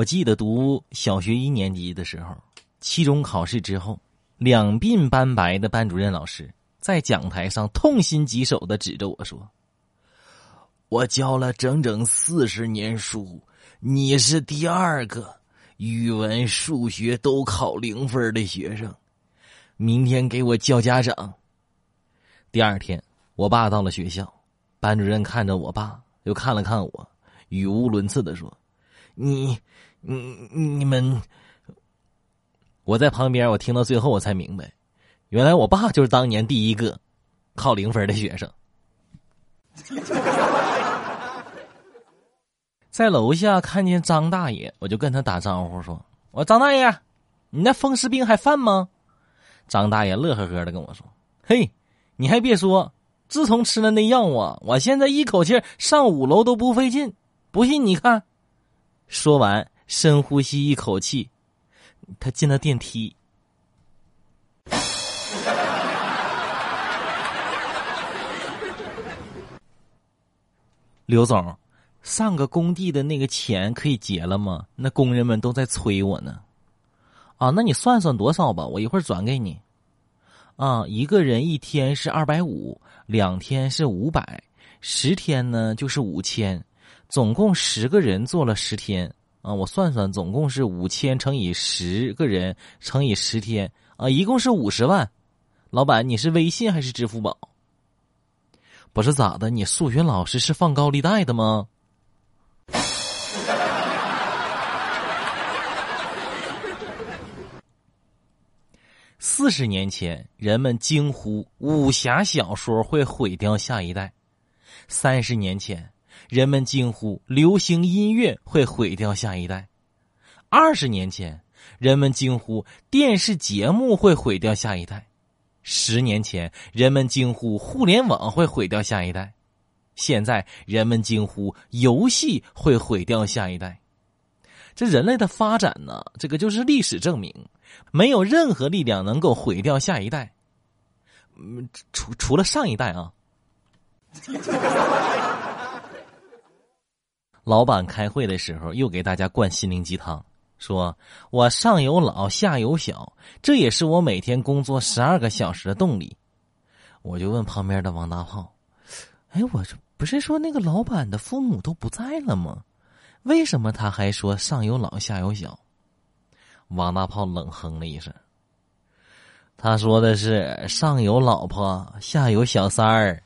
我记得读小学一年级的时候，期中考试之后，两鬓斑白的班主任老师在讲台上痛心疾首的指着我说：“我教了整整四十年书，你是第二个语文、数学都考零分的学生，明天给我叫家长。”第二天，我爸到了学校，班主任看着我爸，又看了看我，语无伦次的说：“你。”你你们，我在旁边，我听到最后，我才明白，原来我爸就是当年第一个考零分的学生。在楼下看见张大爷，我就跟他打招呼说：“我张大爷，你那风湿病还犯吗？”张大爷乐呵呵的跟我说：“嘿，你还别说，自从吃了那药啊，我现在一口气上五楼都不费劲。不信你看。”说完。深呼吸一口气，他进了电梯。刘总，上个工地的那个钱可以结了吗？那工人们都在催我呢。啊，那你算算多少吧，我一会儿转给你。啊，一个人一天是二百五，两天是五百，十天呢就是五千，总共十个人做了十天。啊，我算算，总共是五千乘以十个人乘以十天啊，一共是五十万。老板，你是微信还是支付宝？不是咋的？你数学老师是放高利贷的吗？四十年前，人们惊呼武侠小说会毁掉下一代；三十年前。人们惊呼：“流行音乐会毁掉下一代。”二十年前，人们惊呼：“电视节目会毁掉下一代。”十年前，人们惊呼：“互联网会毁掉下一代。”现在，人们惊呼：“游戏会毁掉下一代。”这人类的发展呢？这个就是历史证明，没有任何力量能够毁掉下一代。嗯，除除了上一代啊。老板开会的时候，又给大家灌心灵鸡汤，说我上有老下有小，这也是我每天工作十二个小时的动力。我就问旁边的王大炮：“哎，我这不是说那个老板的父母都不在了吗？为什么他还说上有老下有小？”王大炮冷哼了一声，他说的是上有老婆下有小三儿。